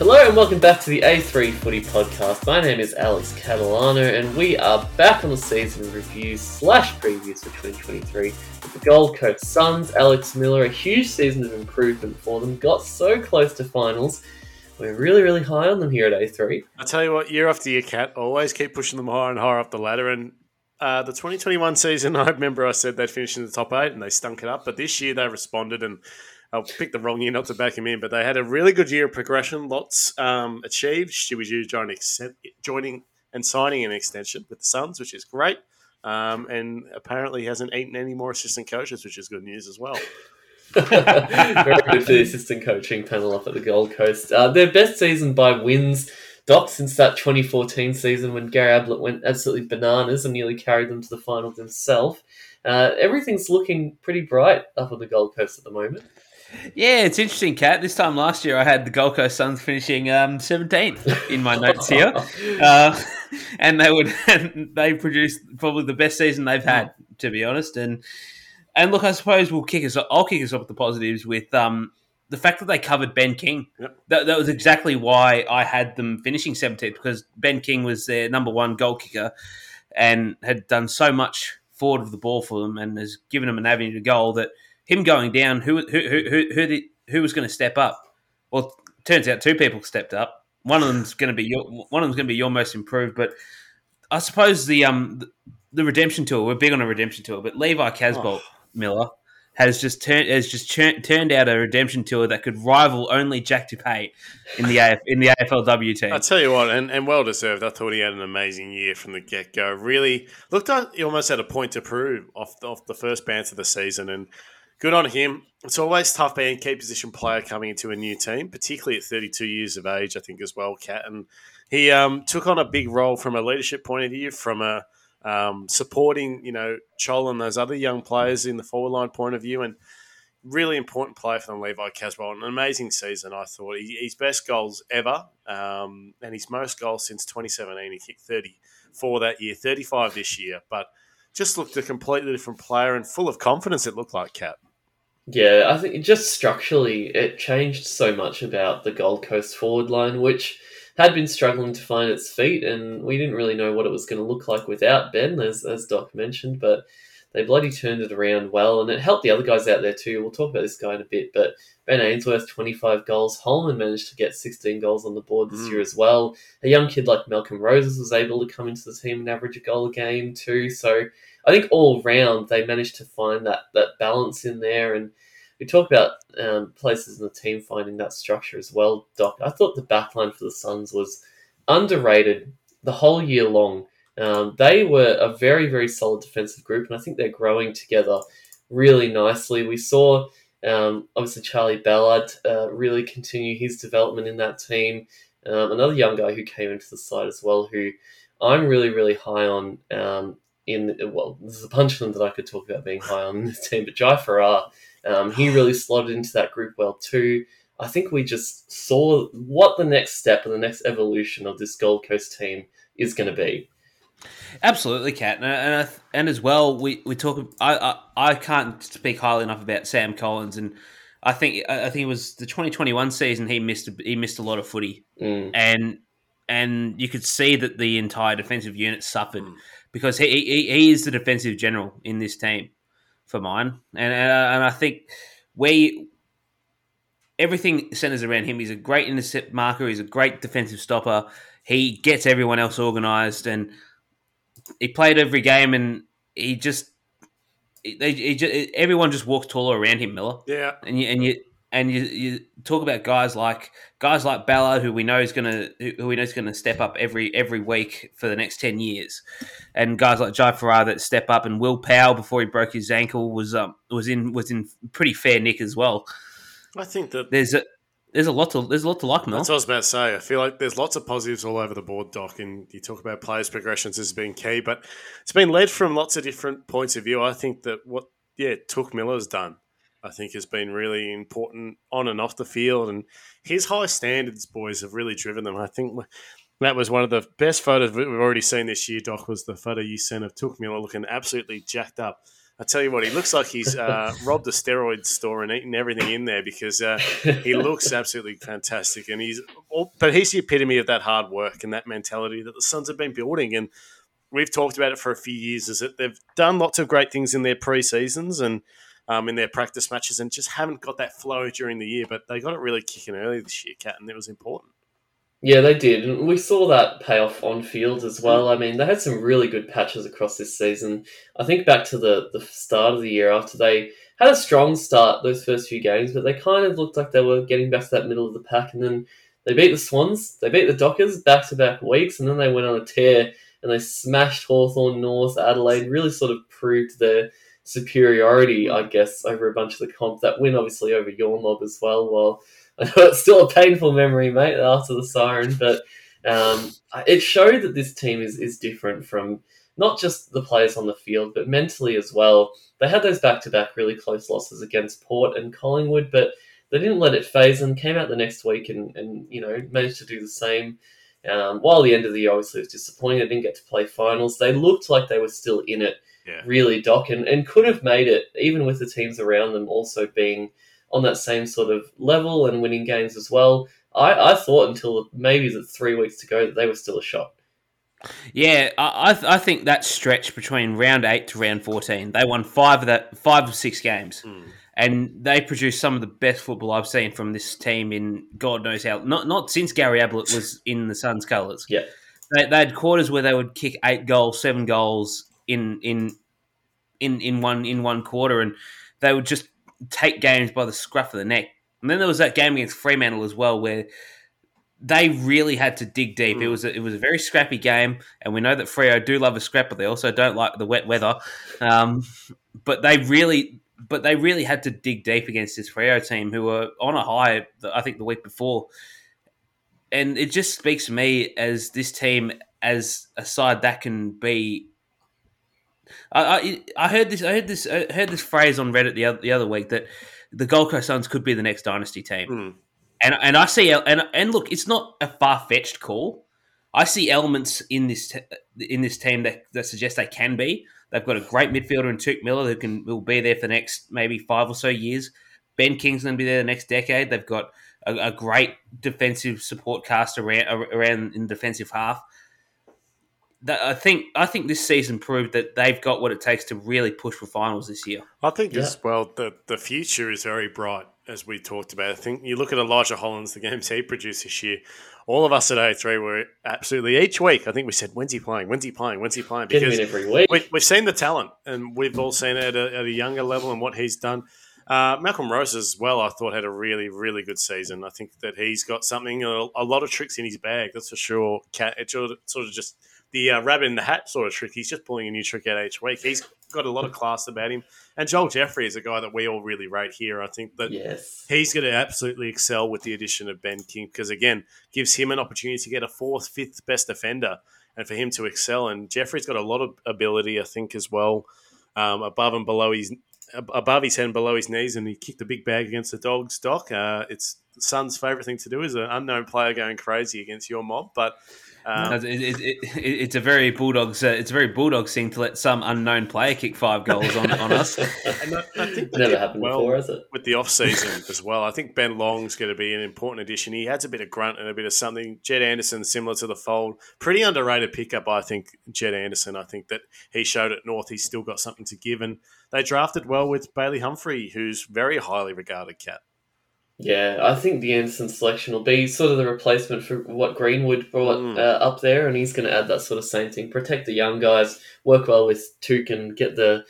Hello and welcome back to the A3 Footy Podcast. My name is Alex Catalano and we are back on the season reviews slash previews for 2023 with the Gold Coast Suns. Alex Miller, a huge season of improvement for them, got so close to finals. We're really, really high on them here at A3. I tell you what, year after year, Cat, always keep pushing them higher and higher up the ladder. And uh, the 2021 season, I remember I said they'd finish in the top eight and they stunk it up. But this year they responded and I picked the wrong year not to back him in, but they had a really good year of progression. Lots um, achieved. She was joining, joining and signing an extension with the Suns, which is great. Um, and apparently hasn't eaten any more assistant coaches, which is good news as well. Very good for the assistant coaching panel up at the Gold Coast. Uh, their best season by wins, Doc, since that 2014 season when Gary Ablett went absolutely bananas and nearly carried them to the finals himself. Uh, everything's looking pretty bright up on the Gold Coast at the moment. Yeah, it's interesting, Kat. This time last year, I had the Gold Coast Suns finishing um, 17th in my notes here, uh, and they would they produced probably the best season they've had, to be honest. And and look, I suppose we'll kick us. I'll kick us off with the positives with um, the fact that they covered Ben King. Yep. That, that was exactly why I had them finishing 17th because Ben King was their number one goal kicker and had done so much forward of the ball for them and has given them an avenue to goal that him going down, who who who who, the, who was going to step up? Well, turns out two people stepped up. One of them's going to be your one of them's going to be your most improved. But I suppose the um the, redemption tour. We're big on a redemption tour, but Levi Casboult oh. Miller has just turned has just turned out a redemption tour that could rival only Jack Dupay in the AF, in the AFLW team. I tell you what, and, and well deserved. I thought he had an amazing year from the get go. Really looked like he almost had a point to prove off off the first bounce of the season, and good on him. It's always tough being a key position player coming into a new team, particularly at 32 years of age, I think, as well, Cat. And he um, took on a big role from a leadership point of view, from a um, supporting, you know, Chol and those other young players in the forward line point of view. And really important player for them, Levi Casboult. An amazing season, I thought. He, his best goals ever, um, and his most goals since 2017. He kicked 34 that year, 35 this year, but just looked a completely different player and full of confidence, it looked like, Cat. Yeah, I think just structurally, it changed so much about the Gold Coast forward line, which had been struggling to find its feet, and we didn't really know what it was going to look like without Ben, as, as Doc mentioned, but they bloody turned it around well, and it helped the other guys out there too. We'll talk about this guy in a bit, but Ben Ainsworth, 25 goals. Holman managed to get 16 goals on the board this mm. year as well. A young kid like Malcolm Rosas was able to come into the team and average a goal a game too, so I think all round they managed to find that that balance in there. And we talk about um, places in the team finding that structure as well, Doc. I thought the backline for the Suns was underrated the whole year long. Um, they were a very very solid defensive group, and I think they're growing together really nicely. We saw. Um, obviously, Charlie Ballard uh, really continue his development in that team. Um, another young guy who came into the side as well, who I'm really, really high on um, in well, there's a bunch of them that I could talk about being high on in this team, but Jy Farrar, um, he really slotted into that group well too. I think we just saw what the next step and the next evolution of this Gold Coast team is going to be. Absolutely, Cat, and and, and as well, we, we talk. I, I I can't speak highly enough about Sam Collins, and I think I think it was the 2021 season he missed he missed a lot of footy, mm. and and you could see that the entire defensive unit suffered. Mm because he, he, he is the defensive general in this team for mine, and uh, and I think we everything centers around him. He's a great intercept marker. He's a great defensive stopper. He gets everyone else organised, and he played every game, and he just, he, he just everyone just walks taller around him, Miller. Yeah, and you and you and you, you talk about guys like guys like Ballard, who we know is going to who we know is to step up every every week for the next ten years, and guys like Jy Farrar that step up, and Will Powell before he broke his ankle was um was in was in pretty fair nick as well. I think that there's a there's a lot to there's a lot to like. Mel. That's what I was about to say. I feel like there's lots of positives all over the board, Doc. And you talk about players' progressions as being key, but it's been led from lots of different points of view. I think that what yeah Touk Miller's done I think has been really important on and off the field. And his high standards, boys, have really driven them. I think that was one of the best photos we've already seen this year, Doc, was the photo you sent of Touk Miller looking absolutely jacked up. I tell you what, he looks like he's uh, robbed a steroid store and eaten everything in there because uh, he looks absolutely fantastic. And he's, but he's the epitome of that hard work and that mentality that the Suns have been building. And we've talked about it for a few years. Is that they've done lots of great things in their pre seasons and um, in their practice matches, and just haven't got that flow during the year. But they got it really kicking early this year, Cat, and it was important. Yeah, they did. And we saw that pay off on field as well. I mean, they had some really good patches across this season. I think back to the, the start of the year after they had a strong start those first few games, but they kind of looked like they were getting back to that middle of the pack. And then they beat the Swans, they beat the Dockers back to back weeks, and then they went on a tear and they smashed Hawthorn North, Adelaide, really sort of proved their superiority, I guess, over a bunch of the comp. That win, obviously, over your mob as well, while I know it's still a painful memory, mate, after the siren, but um, it showed that this team is, is different from not just the players on the field, but mentally as well. They had those back to back really close losses against Port and Collingwood, but they didn't let it phase them, came out the next week and, and you know, managed to do the same. Um, while the end of the year obviously was disappointing, they didn't get to play finals. They looked like they were still in it, yeah. really, Doc, and, and could have made it, even with the teams around them also being on that same sort of level and winning games as well. I, I thought until maybe the three weeks to go that they were still a shot. Yeah, I, I think that stretch between round eight to round fourteen, they won five of that five of six games, Mm. and they produced some of the best football I've seen from this team in God knows how. Not not since Gary Ablett was in the Suns colours. Yeah. they, they had quarters where they would kick eight goals, seven goals in in in in one in one quarter, and they would just take games by the scruff of the neck. And then there was that game against Fremantle as well, where they really had to dig deep. It Mm. was a, it was a very scrappy game, and we know that Freo do love a scrap, but they also don't like the wet weather. Um, but they really, but they really had to dig deep against this Freo team, who were on a high. I think the week before, and it just speaks to me as this team as a side that can be. I, I, I heard this. I heard this. I heard this phrase on Reddit the other, the other week that the Gold Coast Suns could be the next dynasty team Mm. and and I see and and look, it's not a far fetched call. I see elements in this te- in this team that, that suggest they can be. They've got a great midfielder in Touk Miller who can will be there for the next maybe five or so years. Ben King's going to be there the next decade. They've got a, a great defensive support cast around around in the defensive half. That I think I think this season proved that they've got what it takes to really push for finals this year. I think Yeah. as well the the future is very bright as we talked about. I think you look at Elijah Hollands, the games he produced this year. All of us at A three were absolutely each week. I think we said, "When's he playing? When's he playing? When's he playing?" Because every week. we, we've seen the talent, and we've all seen it at a, at a younger level and what he's done. Uh, Malcolm Rose as well, I thought had a really, really good season. I think that he's got something, a, a lot of tricks in his bag, that's for sure. Cat, it's sort of, sort of just the uh, rabbit in the hat sort of trick. He's just pulling a new trick out each week. He's got a lot of class about him. And Joel Jeffrey is a guy that we all really rate here. I think that yes. he's going to absolutely excel with the addition of Ben King because again gives him an opportunity to get a fourth, fifth best defender, and for him to excel. And Jeffrey's got a lot of ability, I think, as well, um, above and below his above his head and below his knees, and he kicked a big bag against the Dogs. Doc, uh, it's Sun's favourite thing to do is an unknown player going crazy against your mob, but. Um, It- it- it- it- it's a very bulldogs. Uh, it's a very bulldogs thing to let some unknown player kick five goals on, on us. and I, I think they Never happened well before, has it? with the off season as well. I think Ben Long's going to be an important addition. He adds a bit of grunt and a bit of something. Jed Anderson, similar to the fold, pretty underrated pickup. I think Jed Anderson. I think that he showed at North. He's still got something to give, and they drafted well with Bailey Humphrey, who's very highly regarded. Cat. Yeah, I think the Anderson selection will be sort of the replacement for what Greenwood brought Mm. uh, up there, and he's going to add that sort of same thing. Protect the young guys, work well with Touk, and get the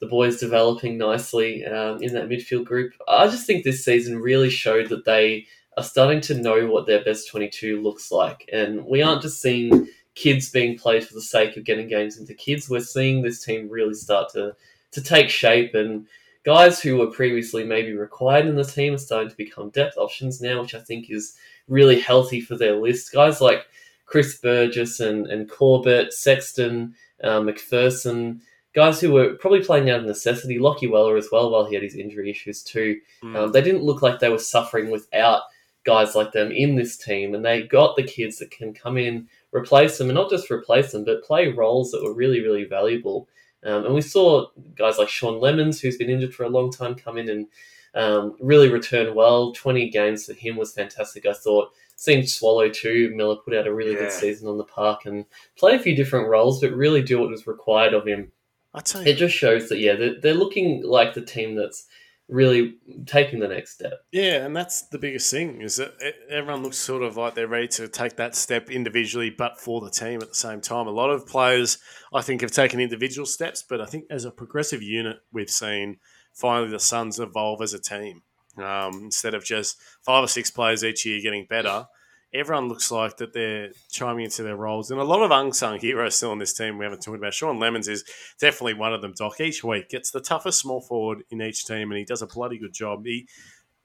the boys developing nicely um, in that midfield group. I just think this season really showed that they are starting to know what their best twenty two looks like, and we aren't just seeing kids being played for the sake of getting games into kids. We're seeing this team really start to to take shape and guys who were previously maybe required in the team are starting to become depth options now, which I think is really healthy for their list. Guys like Chris Burgess and, and Corbett, Sexton, uh, Macpherson, guys who were probably playing out of necessity. Lockie Weller as well, while he had his injury issues too. Mm. Um, they didn't look like they were suffering without guys like them in this team, and they got the kids that can come in, replace them, and not just replace them, but play roles that were really, really valuable. Um, and we saw guys like Sean Lemmens, who's been injured for a long time, come in and um, really return well. 20 games for him was fantastic, I thought. Seeing Swallow too, Miller put out a really Yeah. good season on the park and play a few different roles, but really do what was required of him. I tell It just shows that, yeah, they're, they're looking like the team that's really taking the next step. yeah, and that's the biggest thing is that everyone looks sort of like they're ready to take that step individually, but for the team at the same time. A lot of players, I think, have taken individual steps, but I think as a progressive unit, we've seen finally the Suns evolve as a team. Um, instead of just five or six players each year getting better, everyone looks like that they're chiming into their roles. And a lot of unsung heroes still on this team we haven't talked about. Sean Lemmens is definitely one of them, Doc. Each week gets the toughest small forward in each team, and he does a bloody good job. He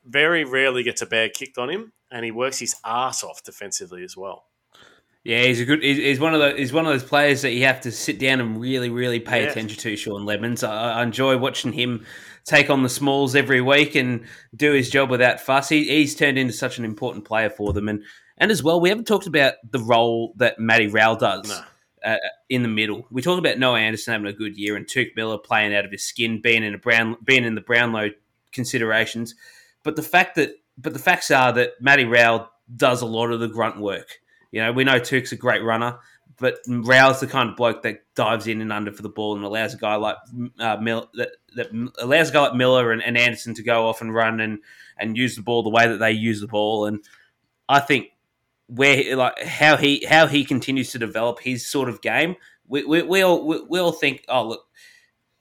very rarely gets a bad kicked on him, and he works his ass off defensively as well. Yeah, he's a good. He's, one of the. He's one of those players that you have to sit down and really, really pay Yeah. attention to. Sean Lemmens. I, I enjoy watching him take on the smalls every week and do his job without fuss. He, he's turned into such an important player for them, and and as well, we haven't talked about the role that Matty Rowell does. No. Uh, in the middle, we talk about Noah Anderson having a good year and Touk Miller playing out of his skin, being in a brown, being in the Brownlow considerations. But the fact that, but the facts are that Matty Rowell does a lot of the grunt work. You know, we know Touk's a great runner, but Rowell's the kind of bloke that dives in and under for the ball and allows a guy like uh, Mill, that, that allows a guy like Miller and, and Anderson to go off and run and and use the ball the way that they use the ball. And I think where like how he how he continues to develop his sort of game, we we, we all we, we all think, oh look,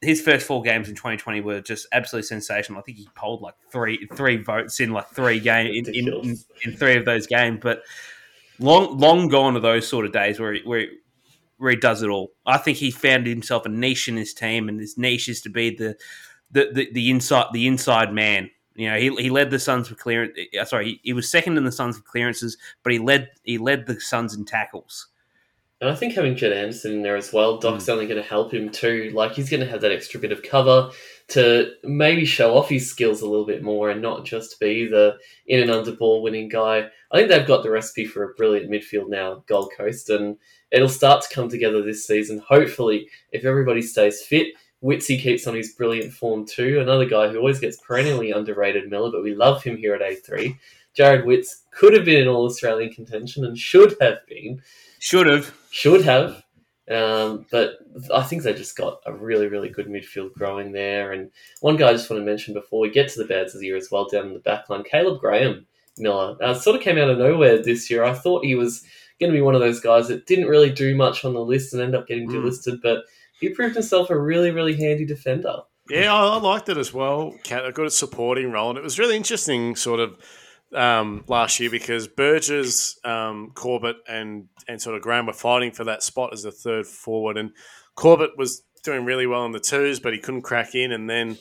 his first four games in 2020 were just absolutely sensational. I think he polled like three three votes in like three game in, in, in, in three of those games, but long long gone are those sort of days where he, where he, where he does it all. I think he found himself a niche in his team, and his niche is to be the the, the, the inside the inside man. You know, he, he led the Suns for clearance. uh, Sorry, he, he was second in the Suns for clearances, but he led he led the Suns in tackles. And I think having Jed Anderson in there as well, Doc's only going to help him too. Like he's going to have that extra bit of cover to maybe show off his skills a little bit more and not just be the in and under ball winning guy. I think they've got the recipe for a brilliant midfield now, Gold Coast, and it'll start to come together this season. Hopefully, if everybody stays fit, Witsy keeps on his brilliant form too. Another guy who always gets perennially underrated, Miller, but we love him here at A3. Jarrod Witts could have been in All Australian contention and should have been Should have. should have. Um, but I think they just got a really, really good midfield growing there. And one guy I just want to mention before we get to the Bears this year as well, down in the back line, Caleb Graham Miller. Uh, sort of came out of nowhere this year. I thought he was going to be one of those guys that didn't really do much on the list and end up getting Mm. delisted, but he proved himself a really, really handy defender. Yeah, I, I liked it as well. Cat a good supporting role, and it was really interesting, sort of um, last year because Burgess, um, Corbett, and and sort of Graham were fighting for that spot as the third forward, and Corbett was doing really well in the twos, but he couldn't crack in, and then.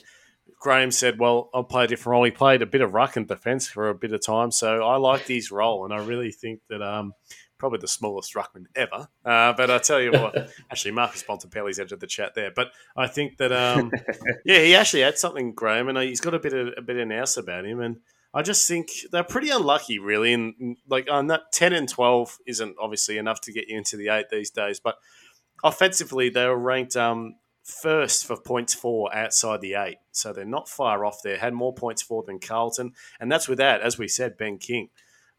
Graham said, "Well, I'll play a different role." He played a bit of ruck and defence for a bit of time, so I liked his role, and I really think that um, probably the smallest ruckman ever. Uh, but I tell you what, actually, Marcus Bontempelli's entered the chat there. But I think that, um, yeah, he actually had something, Graham, and uh, he's got a bit of a bit of nous about him. And I just think they're pretty unlucky, really. And like on that ten and twelve isn't obviously enough to get you into the eight these days. But offensively, they were ranked um, first for points for outside the eight, so they're not far off there. Had more points for than Carlton, and that's with that, as we said, Ben King.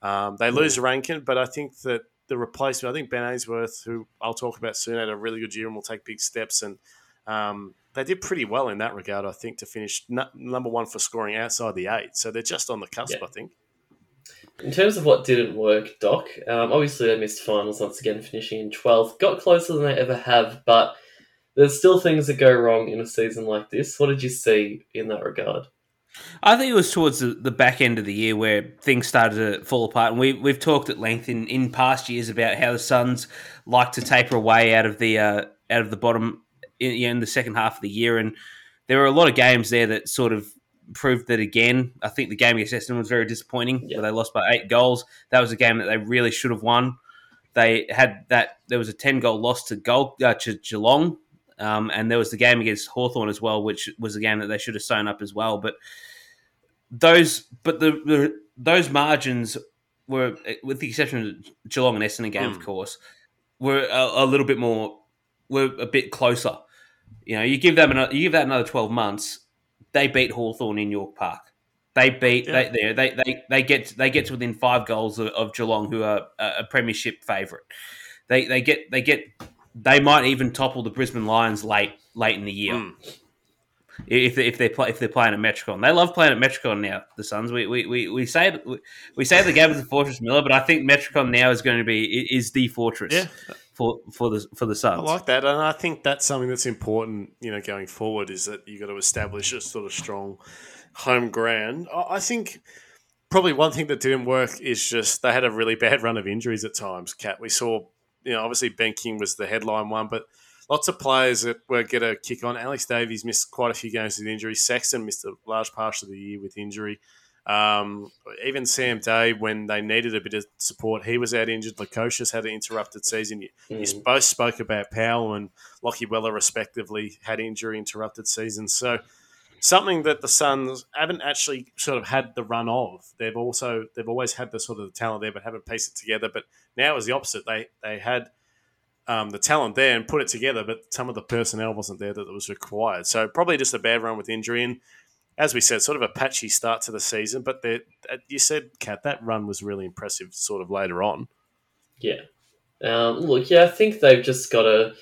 Um, they lose ranking, but I think that the replacement, I think Ben Ainsworth, who I'll talk about soon, had a really good year and will take big steps. And um, they did pretty well in that regard, I think, to finish n- number one for scoring outside the eight. So they're just on the cusp, Yeah. I think. In terms of what didn't work, Doc, um, obviously they missed finals once again, finishing in 12th. Got closer than they ever have, but there's still things that go wrong in a season like this. What did you see in that regard? I think it was towards the, the back end of the year where things started to fall apart, and we we've talked at length in, in past years about how the Suns like to taper away out of the uh, out of the bottom in, you know, in the second half of the year, and there were a lot of games there that sort of proved that again. I think the game against Essendon was very disappointing, Yeah. where they lost by eight goals. That was a game that they really should have won. They had that there was a ten goal loss to Gold uh, to Geelong. Um, and there was the game against Hawthorn as well, which was a game that they should have sewn up as well. But those, but the, the those margins were, with the exception of Geelong and Essendon game, of Mm. course, were a, a little bit more, were a bit closer. You know, you give them another, you give that another twelve months, they beat Hawthorn in York Park. They beat Yeah. they, they they they get they get to within five goals of, of Geelong, who are a, a premiership favourite. They they get they get they might even topple the Brisbane Lions late late in the year Mm. if if they play if they're playing at Metricon. They love playing at Metricon now. The Suns. We we, we, we say we, we say the game is a fortress, Miller, but I think Metricon now is going to be is the fortress Yeah. for for the for the Suns. I like that, and I think that's something that's important. You know, going forward is that you have got to establish a sort of strong home ground. I think probably one thing that didn't work is just they had a really bad run of injuries at times. Cat, we saw, you know, obviously Ben King was the headline one, but lots of players that were get a kick on. Alex Davies missed quite a few games with injury. Sexton missed a large part of the year with injury. Um, even Sam Day, when they needed a bit of support, he was out injured. Lukosius had an interrupted season. You, you Mm. both spoke about Powell and Lockie Weller, respectively, had injury interrupted seasons. So something that the Suns haven't actually sort of had the run of. They've also they've always had the sort of the talent there, but haven't pieced it together. But now is the opposite. They they had um, the talent there and put it together, but some of the personnel wasn't there that was required. So probably just a bad run with injury and. As we said, sort of a patchy start to the season, but you said, Kat, that run was really impressive. Sort of later on, Yeah. Um, look, yeah, I think they've just got to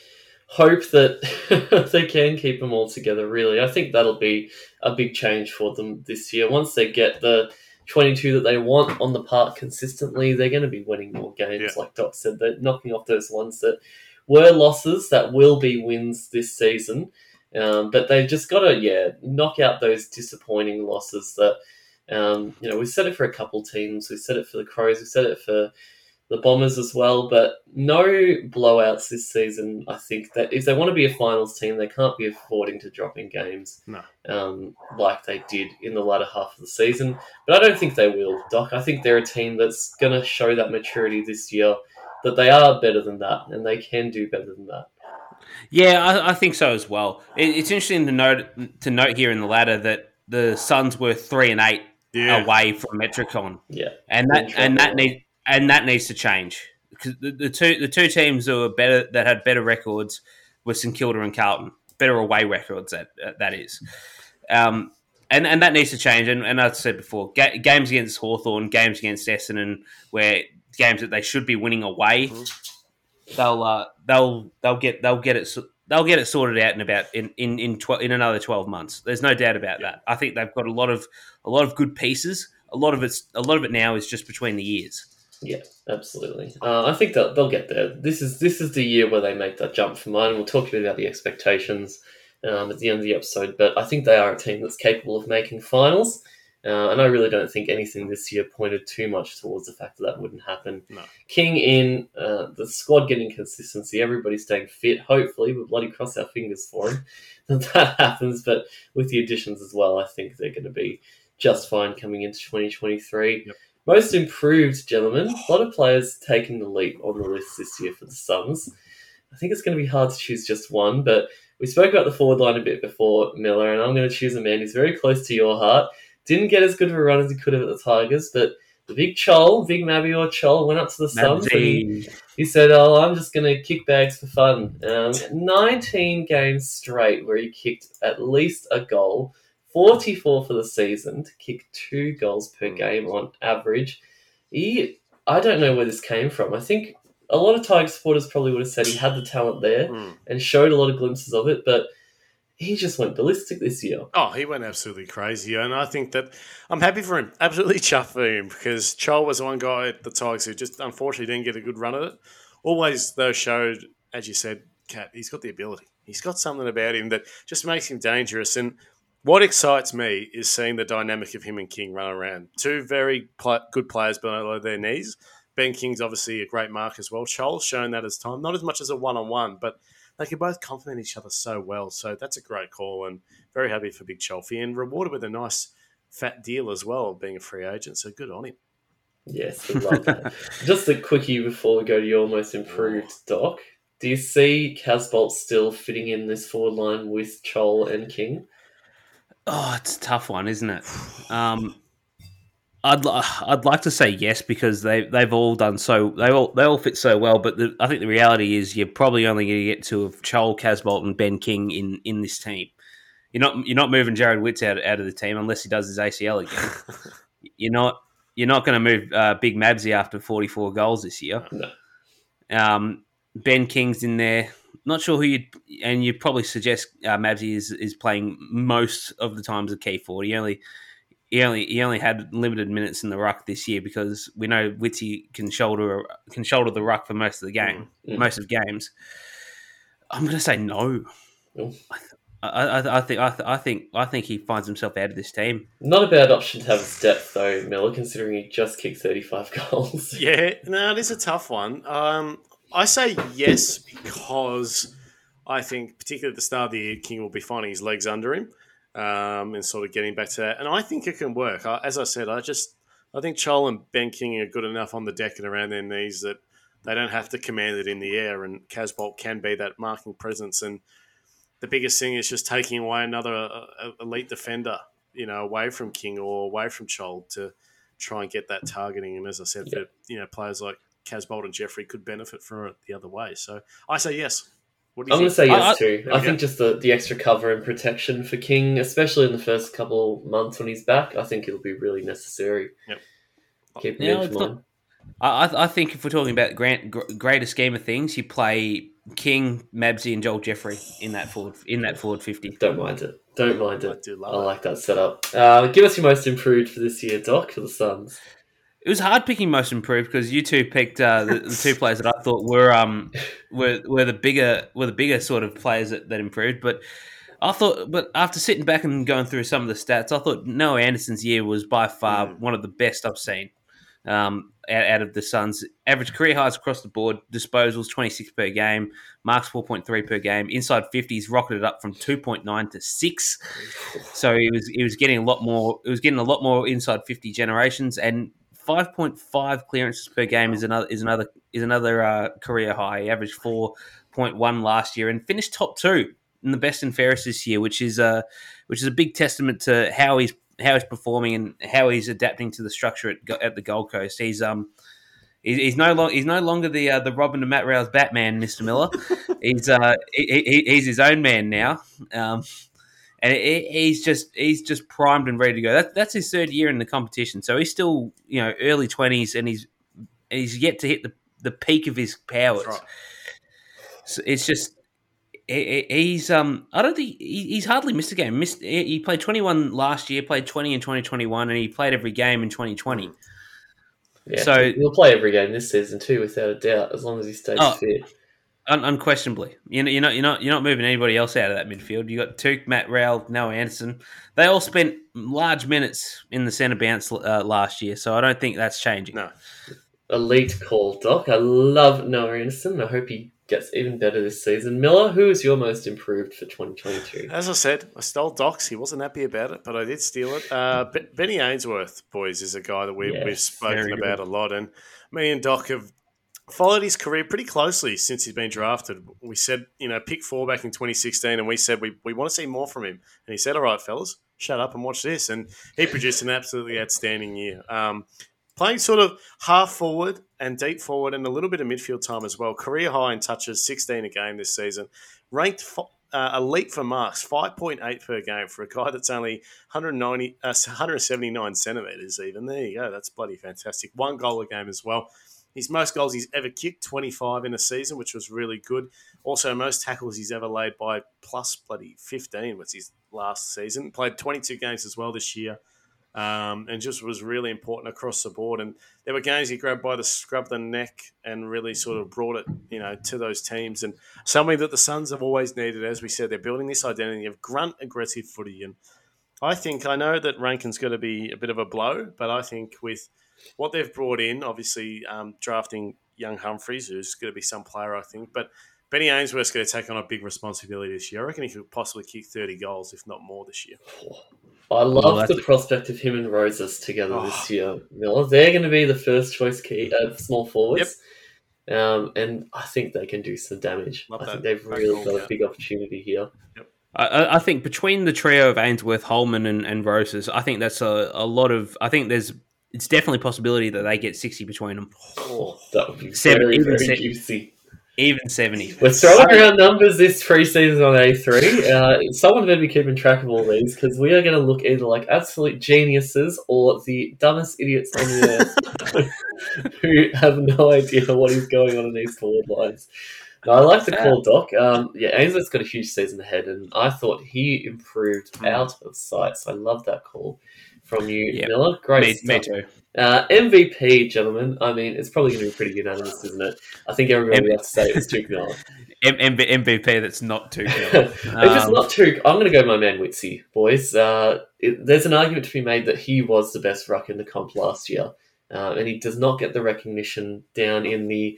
hope that they can keep them all together, really. I think that'll be a big change for them this year. Once they get the 22 that they want on the park consistently, they're going to be winning more games. Yeah. Like Doc said, they're knocking off those ones that were losses that will be wins this season. Um, but they've just got to, yeah, knock out those disappointing losses that, um, you know, we said it for a couple teams. We said it for the Crows. We said it for the Bombers as well, but no blowouts this season. I think that if they want to be a finals team, they can't be affording to drop in games No. um, like they did in the latter half of the season. But I don't think they will, Doc. I think they're a team that's going to show that maturity this year, that they are better than that, and they can do better than that. Yeah, I, I think so as well. It, it's interesting to note to note here in the ladder that the Suns were three and eight yeah, away from Metricon, Yeah, and that and that trouble. And that needs to change because the, the two the two teams that were better that had better records were St Kilda and Carlton, better away records that that is, um, and and that needs to change. And, and as I said before, ga- games against Hawthorn, games against Essendon, where games that they should be winning away, they'll uh, they'll they'll get they'll get it. They'll get it sorted out in about in in in, tw- in another twelve months. There's no doubt about that. I think they've got a lot of a lot of good pieces. A lot of it's a lot of it now is just between the ears. absolutely. Uh, I think that they'll get there. This is this is the year where they make that jump for mine. We'll talk a bit about the expectations um, at the end of the episode, but I think they are a team that's capable of making finals. Uh, and I really don't think anything this year pointed too much towards the fact that that wouldn't happen. No. King in, uh, the squad getting consistency, everybody staying fit. Hopefully, we bloody cross our fingers for him that that happens. But with the additions as well, I think they're going to be just fine coming into 2023. Yep. Most improved, gentlemen. A lot of players taking the leap on the list this year for the Suns. I think it's going to be hard to choose just one, but we spoke about the forward line a bit before, Miller, and I'm going to choose a man who's very close to your heart. Didn't get as good of a run as he could have at the Tigers, but the big Chol, big Mabior Chol, went up to the Suns and he, he said, "Oh, I'm just going to kick bags for fun." Um, 19 games straight where he kicked at least a goal, 44 for the season to kick two goals per game on average. He, I don't know where this came from. I think a lot of Tiger supporters probably would have said he had the talent there Mm. and showed a lot of glimpses of it, but he just went ballistic this year. Oh, he went absolutely crazy, and I think that I'm happy for him. Absolutely chuffed for him because Chol was the one guy at the Tigers who just unfortunately didn't get a good run at it. Always though showed, as you said, Cat, he's got the ability. He's got something about him that just makes him dangerous. And what excites me is seeing the dynamic of him and King run around. Two very pl- good players below their knees. Ben King's obviously a great mark as well. Chol's shown that as time, not as much as a one on one, but they can both complement each other so well. So that's a great call, and very happy for Big Cholfie, and rewarded with a nice fat deal as well, being a free agent. So good on him. Yes, we love that. Just a quickie before we go to your most improved doc. Do you see Casboult still fitting in this forward line with Chol and King? Oh, it's a tough one, isn't it? Um, I'd li- I'd like to say yes because they they've all done so they all they all fit so well. But the, I think the reality is you're probably only going to get to of Chol, Casboult, and Ben King in in this team. You're not you're not moving Jarrod Witts out out of the team unless he does his ACL again. you're not you're not going to move uh, Big Mabsy after 44 goals this year. No. Um, ben King's in there. Not sure who you'd, and you'd probably suggest uh, Mabsy is is playing most of the times a key forward. He only he only he only had limited minutes in the ruck this year because we know Witty can shoulder can shoulder the ruck for most of the game, Mm. most of games. I'm going to say no. Oh. I, I, I think I, th- I think I think he finds himself out of this team. Not a bad option to have as depth though, Miller, considering he just kicked thirty-five goals. Yeah, no, it is a tough one. Um, I say yes because I think, particularly at the start of the year, King will be finding his legs under him um, and sort of getting back to that. And I think it can work. I, as I said, I just I think Chol and Ben King are good enough on the deck and around their knees that they don't have to command it in the air. And Casboult can be that marking presence. And the biggest thing is just taking away another uh, uh, elite defender, you know, away from King or away from Chol to try and get that targeting. And as I said, Yeah. for, you know, players like Casboult and Jeffrey could benefit from it the other way. So I say yes. What do I'm going to say yes I- I- too. There I think go. just the, the extra cover and protection for King, especially in the first couple months when he's back, I think it'll be really necessary. Yep. Keep Yeah, him it's not- I, I- I think if we're talking about grand, gr- greater scheme of things, you play King, Mabsy, and Joel Jeffrey in that forward in that forward fifty. Don't mind it. Don't mind it. I it. do I love it. like that setup. Uh, give us your most improved for this year, Doc, for the Suns. It was hard picking most improved because you two picked uh, the, the two players that I thought were um were, were the bigger were the bigger sort of players that, that improved. But I thought, but after sitting back and going through some of the stats, I thought Noah Anderson's year was by far Mm. one of the best I've seen. Um, out, out of the Suns, average career highs across the board, disposals twenty six per game, marks four point three per game, inside fifties rocketed up from two point nine to six. So he was he was getting a lot more. It was getting a lot more inside fifty generations, and five point five clearances per game is another is another is another uh, career high. He averaged four point one last year and finished top two in the best and fairest this year, which is uh, which is a big testament to how he's how he's performing and how he's adapting to the structure at, at the Gold Coast. He's um. He's he's no longer he's no longer the uh, the Robin to Matt Rowell's Batman, Mister Miller. he's uh he, he, he's his own man now. Um, and he's just he's just primed and ready to go. That, that's his third year in the competition, so he's still you know early twenties, and he's he's yet to hit the, the peak of his powers. Right. So it's just he- he- he's um I don't think he's hardly missed a game. Missed he he played twenty one last year, played twenty in twenty twenty one, and he played every game in twenty twenty. Yeah, So- he'll play every game this season too, without a doubt, as long as he stays Oh. fit. Un- unquestionably, you know, you're not you're not you're not moving anybody else out of that midfield. You got Touk, Matt Rowell, Noah Anderson. They all spent large minutes in the centre bounce uh, last year, so I don't think that's changing. No. Elite call, Doc. I love Noah Anderson. I hope he gets even better this season. Miller, who is your most improved for 2022? As I said, I stole Doc's. He wasn't happy about it, but I did steal it. Uh, Be- Benny Ainsworth, boys, is a guy that we, Yes, we've spoken very about a lot. And me and Doc have followed his career pretty closely since he's been drafted. We said, you know, pick four back in 2016, and we said we, we want to see more from him. And he said, all right, fellas, shut up and watch this. And he produced an absolutely outstanding year. Um, playing sort of half forward and deep forward and a little bit of midfield time as well. Career high in touches, 16 a game this season. Ranked uh, elite for marks, 5.8 per game for a guy that's only 190, uh, 179 centimetres even. There you go. That's bloody fantastic. One goal a game as well. His most goals he's ever kicked, 25 in a season, which was really good. Also, most tackles he's ever laid by plus bloody 15 was his last season. Played 22 games as well this year. Um, and just was really important across the board. And there were games he grabbed by the scrub the neck and really sort of brought it, you know, to those teams. And something that the Suns have always needed, as we said, they're building this identity of grunt aggressive footy. And I think I know that Rankine's going to be a bit of a blow, but I think with what they've brought in, obviously um, drafting young Humphreys, who's going to be some player, I think, but Benny Ainsworth's going to take on a big responsibility this year. I reckon he could possibly kick 30 goals, if not more, this year. I love that's the prospect of him and Rosas together Oh. this year, Miller. They're going to be the first choice key uh, small forwards. Um, and I think they can do some damage. Love I think they've Great really call, got yeah. a big opportunity here. I- I, I think between the trio of Ainsworth, Holman, and, and Rosas, I think that's a, a lot of. I think there's it's definitely a possibility that they get sixty between them, Oh, that would be Seven- very, even very juicy. even seventy. We're throwing around numbers this preseason on A3. Uh, someone better be keeping track of all these because we are going to look either like absolute geniuses or the dumbest idiots on the earth who have no idea what is going on in these forward lines. No, I like the call, Doc. Um, yeah, Ainsworth's got a huge season ahead, and I thought he improved Mm. out of sight. So I love that call from you, Yeah. Miller. Great Me, stuff. me too. Uh, MVP, gentlemen. I mean, it's probably going to be pretty unanimous, isn't it? I think everybody would have to say it's Touk Miller. M- M- MVP that's not too if good. it's Um, not Touk, I'm going to go my man Witsy, boys. Uh, it, there's an argument to be made that he was the best ruck in the comp last year, uh, and he does not get the recognition down in the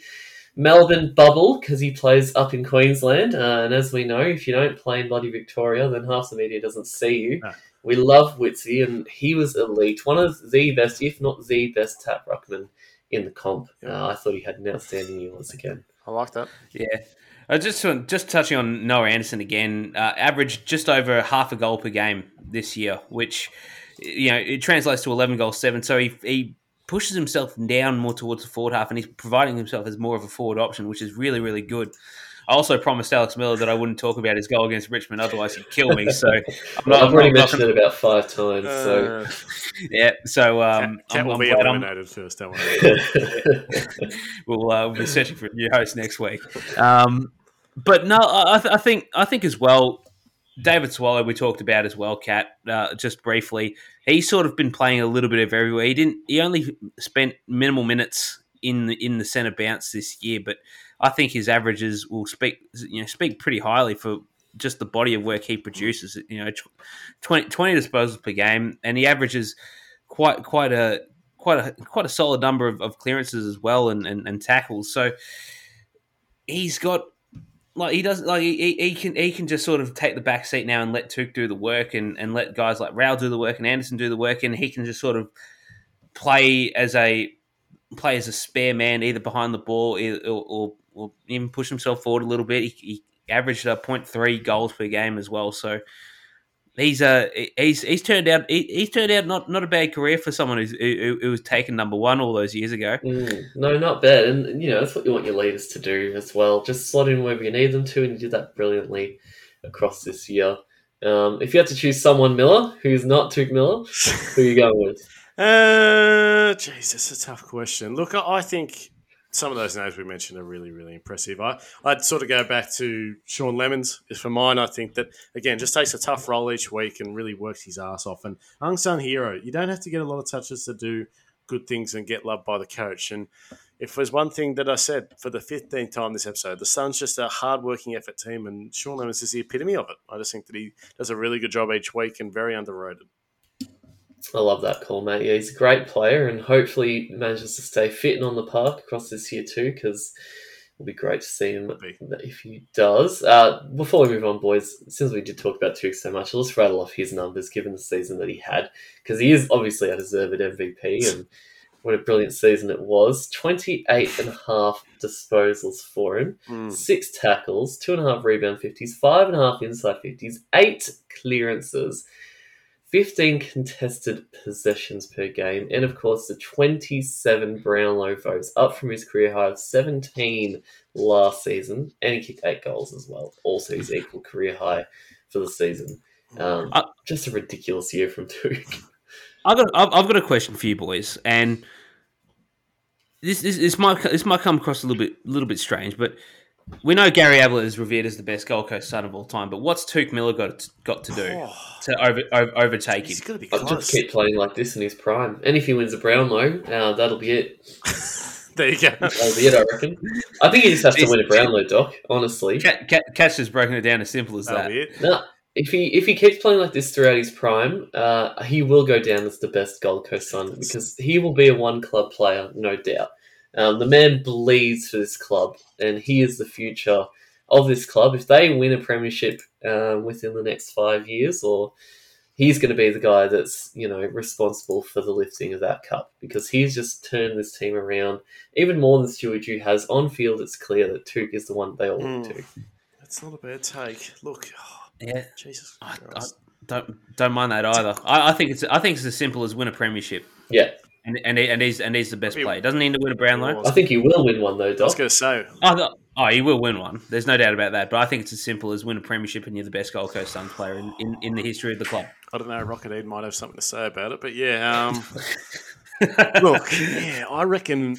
Melbourne bubble because he plays up in Queensland. Uh, and as we know, if you don't play in bloody Victoria, then half the media doesn't see you. No. We love Witsy, and he was elite, one of the best, if not the best, tap ruckman in the comp. Uh, I thought he had an outstanding year once again. I like that. Yeah. Uh, just just touching on Noah Anderson again, uh, averaged just over half a goal per game this year, which you know it translates to eleven goals seven. So he he pushes himself down more towards the forward half, and he's providing himself as more of a forward option, which is really really good. I also promised Alex Miller that I wouldn't talk about his goal against Richmond, otherwise he'd kill me. So I'm not, I've already I'm mentioned gonna- it about five times, so. Uh, Yeah, so um, Cat, Cat I'm, will I'm be glad I'm, eliminated first. Don't worry. we'll, uh, we'll be searching for a new host next week. Um, but no, I, I th- I think I think as well. David Swallow, we talked about as well, Cat, uh, just briefly. He's sort of been playing a little bit of everywhere. He didn't. He only spent minimal minutes in the in the centre bounce this year, but I think his averages will speak you know speak pretty highly for just the body of work he produces. You know, 20, 20 disposals per game, and he averages quite quite a quite a quite a solid number of, of clearances as well and, and, and tackles. So he's got like he doesn't like he, he can he can just sort of take the back seat now and let Touk do the work and, and let guys like Rao do the work and Anderson do the work and he can just sort of play as a play as a spare man either behind the ball or, or, or even push himself forward a little bit. He, he averaged a 0.3 goals per game as well. So he's uh he's he's turned out he, he's turned out not not a bad career for someone who's, who, who was taken number one all those years ago. Mm, no, not bad. And, you know, that's what you want your leaders to do as well. Just slot in wherever you need them to, and you did that brilliantly across this year. Um, if you had to choose someone, Miller, who's not Touk Miller, who are you going with? Uh, jeez, that's a tough question. Look, I, I think some of those names we mentioned are really, really impressive. I, I'd sort of go back to Sean Lemmens. For mine, I think that, again, just takes a tough role each week and really works his ass off. And unsung hero, you don't have to get a lot of touches to do good things and get loved by the coach. And if there's one thing that I said for the 15th time this episode, the Suns just a hard-working effort team, and Sean Lemmens is the epitome of it. I just think that he does a really good job each week and very underrated. I love that call, mate. Yeah, he's a great player, and hopefully manages to stay fit and on the park across this year too. Because it'll be great to see him if he does. Uh, before we move on, boys, since we did talk about Touk so much, I'll just rattle off his numbers given the season that he had, because he is obviously a deserved MVP, and what a brilliant season it was. 28 and a half disposals for him, Mm. six tackles, two and a half rebound 50s, five and a half inside 50s, eight clearances. 15 contested possessions per game, and of course the 27 Brownlow votes, up from his career high of 17 last season, and he kicked eight goals as well, also his equal career high for the season. Um, Uh, just a ridiculous year from Touk. I've got I've, I've got a question for you boys, and this this, this might this might come across a little bit little bit strange, but we know Gary Ablett is revered as the best Gold Coast son of all time. But what's Touk Miller got got to do Oh, to over, over, overtake he's him? going to be I'll close. just keep playing like this in his prime, and if he wins a Brownlow, uh, that'll be it. there you go. That'll be it, I reckon. I think he just has to win a Brownlow, Doc. Honestly, Ca- Ca- Cash has broken it down as simple as That'll that. be it. No, if he if he keeps playing like this throughout his prime, uh, he will go down as the best Gold Coast Sun because he will be a one club player, no doubt. Um, the man bleeds for this club, and he is the future of this club. If they win a premiership um, within the next five years, or he's going to be the guy that's you know responsible for the lifting of that cup because he's just turned this team around even more than Stuart Dew has on field. It's clear that Touk is the one they all look Mm. to. That's not a bad take. Look, oh, Yeah, Jesus I, I don't don't mind that either. I, I think it's I think it's as simple as win a premiership. Yeah, and and, he, and he's and he's the best He- player. Doesn't he need to win a Brownlow? I think he will win one though, I was going to say, Oh, th- oh, he will win one. There's no doubt about that. But I think it's as simple as win a premiership and you're the best Gold Coast Suns player in, in, in the history of the club. I don't know, Rocket Ed might have something to say about it, but yeah. Um, look, yeah, I reckon.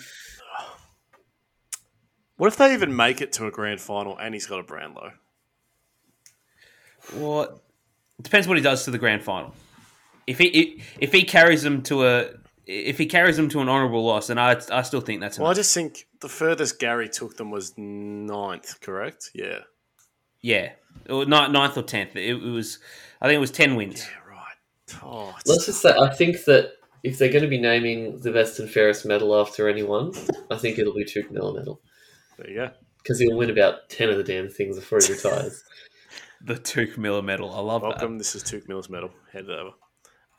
What if they even make it to a grand final and he's got a Brownlow? Well, it depends what he does to the grand final. If he if he carries them to a if he carries them to an honourable loss, then I I still think that's Well, I just think the furthest Gary took them was ninth, correct? Yeah. yeah, or ninth or tenth. It, it was I think it was ten wins. Yeah, right. Oh, Let's just say I think that if they're going to be naming the best and fairest medal after anyone, I think it'll be Touk Miller medal there you go. because he'll win about ten of the damn things before he retires. The Touk Miller medal. I love Welcome. This is Touk Mills medal. Head it over.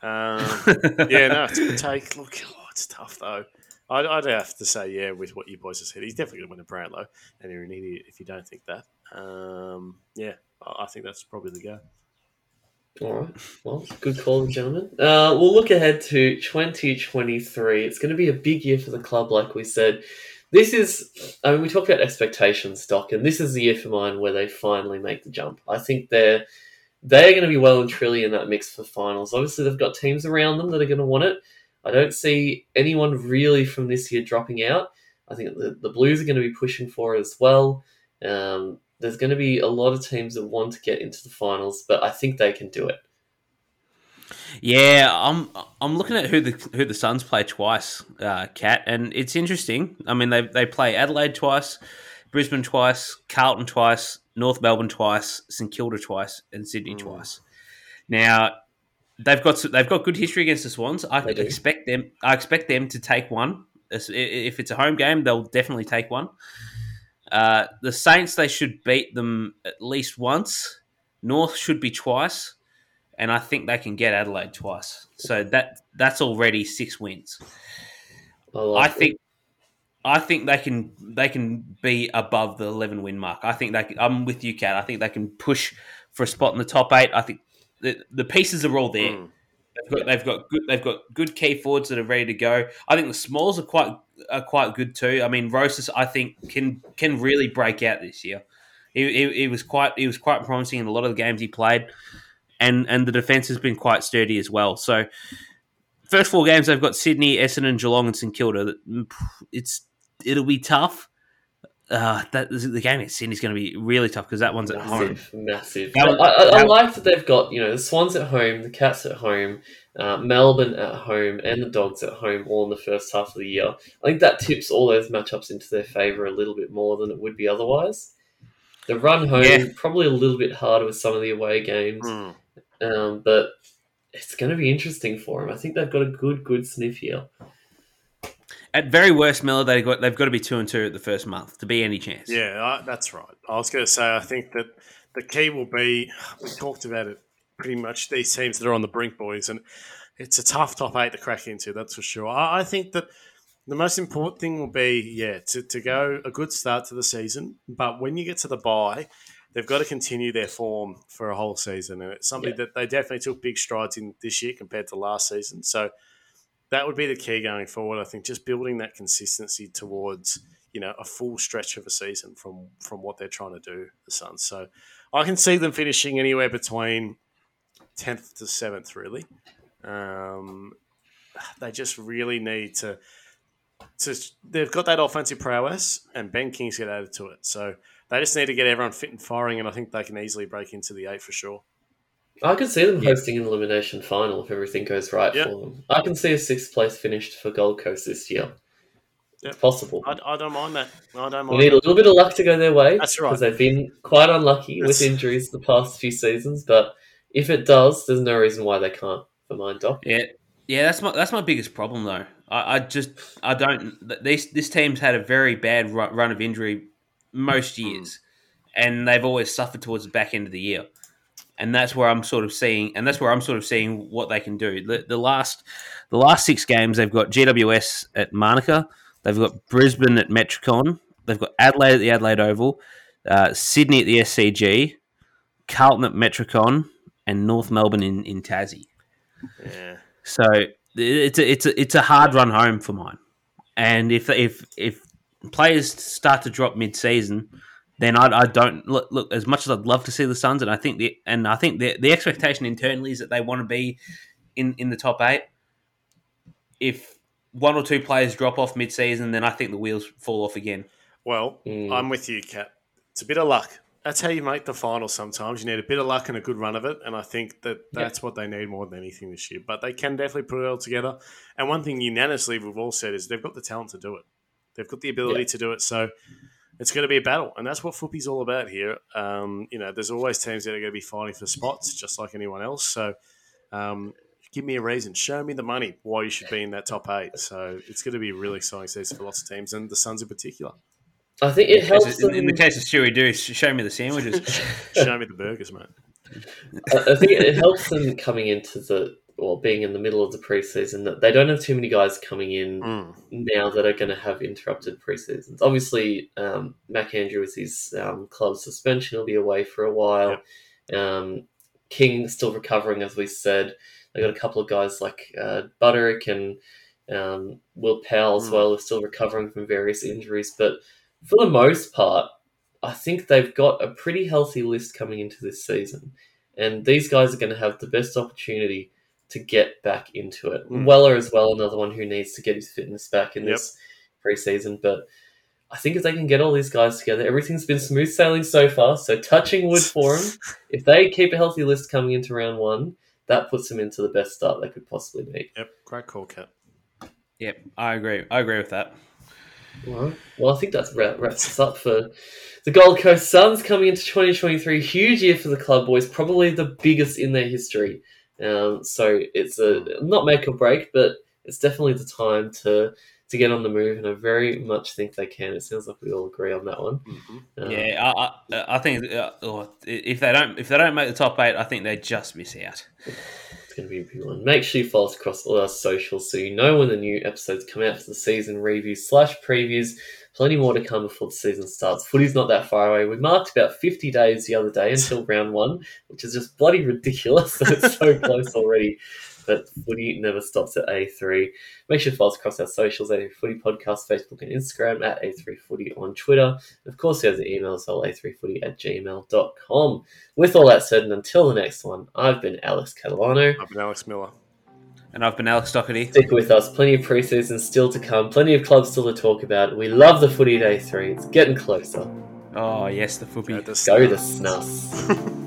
Um, yeah, no, it's a take. Look, oh, it's tough though. I'd, I'd have to say, yeah, with what you boys have said, he's definitely going to win a Brownlow, and you're an idiot if you don't think that. Um, yeah, I I think that's probably the go. All right. Well, good call, gentlemen. Uh, we'll look ahead to 2023. It's going to be a big year for the club, like we said. This is, I mean, we talk about expectations, Doc, and this is the year for mine where they finally make the jump. I think they're they're going to be well and truly in that mix for finals. Obviously, they've got teams around them that are going to want it. I don't see anyone really from this year dropping out. I think the, the Blues are going to be pushing for it as well. Um, there's going to be a lot of teams that want to get into the finals, but I think they can do it. Yeah, I'm I'm looking at who the who the Suns play twice, uh, Cat, and it's interesting. I mean, they they play Adelaide twice, Brisbane twice, Carlton twice, North Melbourne twice, St Kilda twice, and Sydney Mm. twice. Now they've got they've got good history against the Swans. I They do. expect them. I expect them to take one. If it's a home game, they'll definitely take one. Uh, the Saints they should beat them at least once. North should be twice and I think they can get Adelaide twice. So that that's already six wins. I, like I think I think they can they can be above the eleven win mark. I think they can, I'm with you, Cat. I think they can push for a spot in the top eight. I think the, the pieces are all there. Mm. They've got they've got good they've got good key forwards that are ready to go. I think the smalls are quite are quite good too. I mean, Rosas I think can can really break out this year. He, he, he was quite he was quite promising in a lot of the games he played, and and the defense has been quite sturdy as well. So first four games they've got Sydney, Essendon, Geelong, and St Kilda. It's it'll be tough. Uh, that the game at Sydney's going to be really tough because that one's at home. massive, massive. That- I, I, I like that they've got you know the Swans at home, the Cats at home, uh, Melbourne at home, and the Dogs at home all in the first half of the year. I think that tips all those matchups into their favour a little bit more than it would be otherwise. The run home Yeah. probably a little bit harder with some of the away games, Mm. um, but it's going to be interesting for them. I think they've got a good, good sniff here. At very worst, Miller, they got they've got to be two and two at the first month to be any chance. Yeah, I, that's right. I was going to say, I think that the key will be we talked about it pretty much these teams that are on the brink, boys, and it's a tough top eight to crack into, that's for sure. I, I think that the most important thing will be, yeah, to, to go a good start to the season, but when you get to the bye, they've got to continue their form for a whole season, and it's something Yeah. that they definitely took big strides in this year compared to last season. So that would be the key going forward. I think just building that consistency towards you know a full stretch of a season from from what they're trying to do, the Suns. So I can see them finishing anywhere between tenth to seventh. Really, um, they just really need to. To, they've got that offensive prowess, and Ben King's get added to it. So they just need to get everyone fit and firing, and I think they can easily break into the eight for sure. I can see them Yeah. hosting an elimination final if everything goes right Yeah. for them. I can see a sixth place finished for Gold Coast this year. Yeah. It's possible. I, I don't mind that. I don't We mind. need a little bit of luck to go their way. That's right. Because they've been quite unlucky That's- with injuries the past few seasons. But if it does, there's no reason why they can't, for mine, Doc. Yeah, yeah, that's my that's my biggest problem though. I, I just I don't. This this team's had a very bad run of injury most hmm. years, and they've always suffered towards the back end of the year, and that's where I'm sort of seeing, and that's where I'm sort of seeing what they can do. The, the last the last six games, they've got GWS at Manuka, they've got Brisbane at Metricon, they've got Adelaide at the Adelaide Oval, uh, Sydney at the SCG, Carlton at Metricon, and North Melbourne in in Tassie. Yeah. So it's a, it's a, it's a hard run home for mine. And if if if players start to drop mid season, then I, I don't look, look as much as I'd love to see the Suns, and I think the and I think the the expectation internally is that they want to be in in the top eight. If one or two players drop off mid season, then I think the wheels fall off again. Well, Mm. I'm with you, Cap. It's a bit of luck. That's how you make the final sometimes. You need a bit of luck and a good run of it. And I think that that's what they need more than anything this year. But they can definitely put it all together. And one thing unanimously we've all said is they've got the talent to do it. They've got the ability Yeah. to do it. So it's going to be a battle. And that's what footy's all about here. Um, you know, there's always teams that are going to be fighting for spots, just like anyone else. So um, give me a reason. Show me the money why you should be in that top eight. So it's going to be a really exciting season for lots of teams, and the Suns in particular. I think it helps in, in the case of Stewie Deuce, show me the sandwiches. Show me the burgers, mate. I I think it helps them coming into the or being in the middle of the preseason that they don't have too many guys coming in Mm. now that are going to have interrupted preseasons. Obviously, um, Mac Andrew with his um, club suspension will be away for a while. Um, King still recovering, as we said. They got a couple of guys like uh, Butterick and um, Will Powell as Mm. well, are still recovering from various injuries. But for the most part, I think they've got a pretty healthy list coming into this season. And these guys are going to have the best opportunity to get back into it. Mm. Weller as well, another one who needs to get his fitness back in Yep. this preseason. But I think if they can get all these guys together, everything's been smooth sailing so far. So touching wood for them. if they keep a healthy list coming into round one, that puts them into the best start they could possibly make. Yep, great call, Cat. yep, I agree. I agree with that. Well, well, I think that wraps us up for the Gold Coast Suns coming into 2023. Huge year for the club boys, probably the biggest in their history. Um, so it's a not make or break, but it's definitely the time to to get on the move, and I very much think they can. It sounds like we all agree on that one. Mm-hmm. Um, Yeah, I, I, I think uh, oh, if they don't if they don't make the top eight, I think they just miss out. It's going to be a big one. Make sure you follow us across all our socials so you know when the new episodes come out for the season reviews slash previews. Plenty more to come before the season starts. Footy's not that far away. We marked about 50 days the other day until round one, which is just bloody ridiculous that it's so close already. But footy never stops at A3. Make sure you follow us across our socials, A3 Footy Podcast, Facebook and Instagram, at A3 Footy on Twitter. And of course, have the email as well, A3Footy at gmail.com. With all that said, and until the next one, I've been Alex Catalano. I've been Alex Miller. And I've been Alex Doherty. Stick with us. Plenty of preseason still to come. Plenty of clubs still to talk about. We love the footy day three. It's getting closer. Oh yes, the footy. Go to Go the Suns. snus.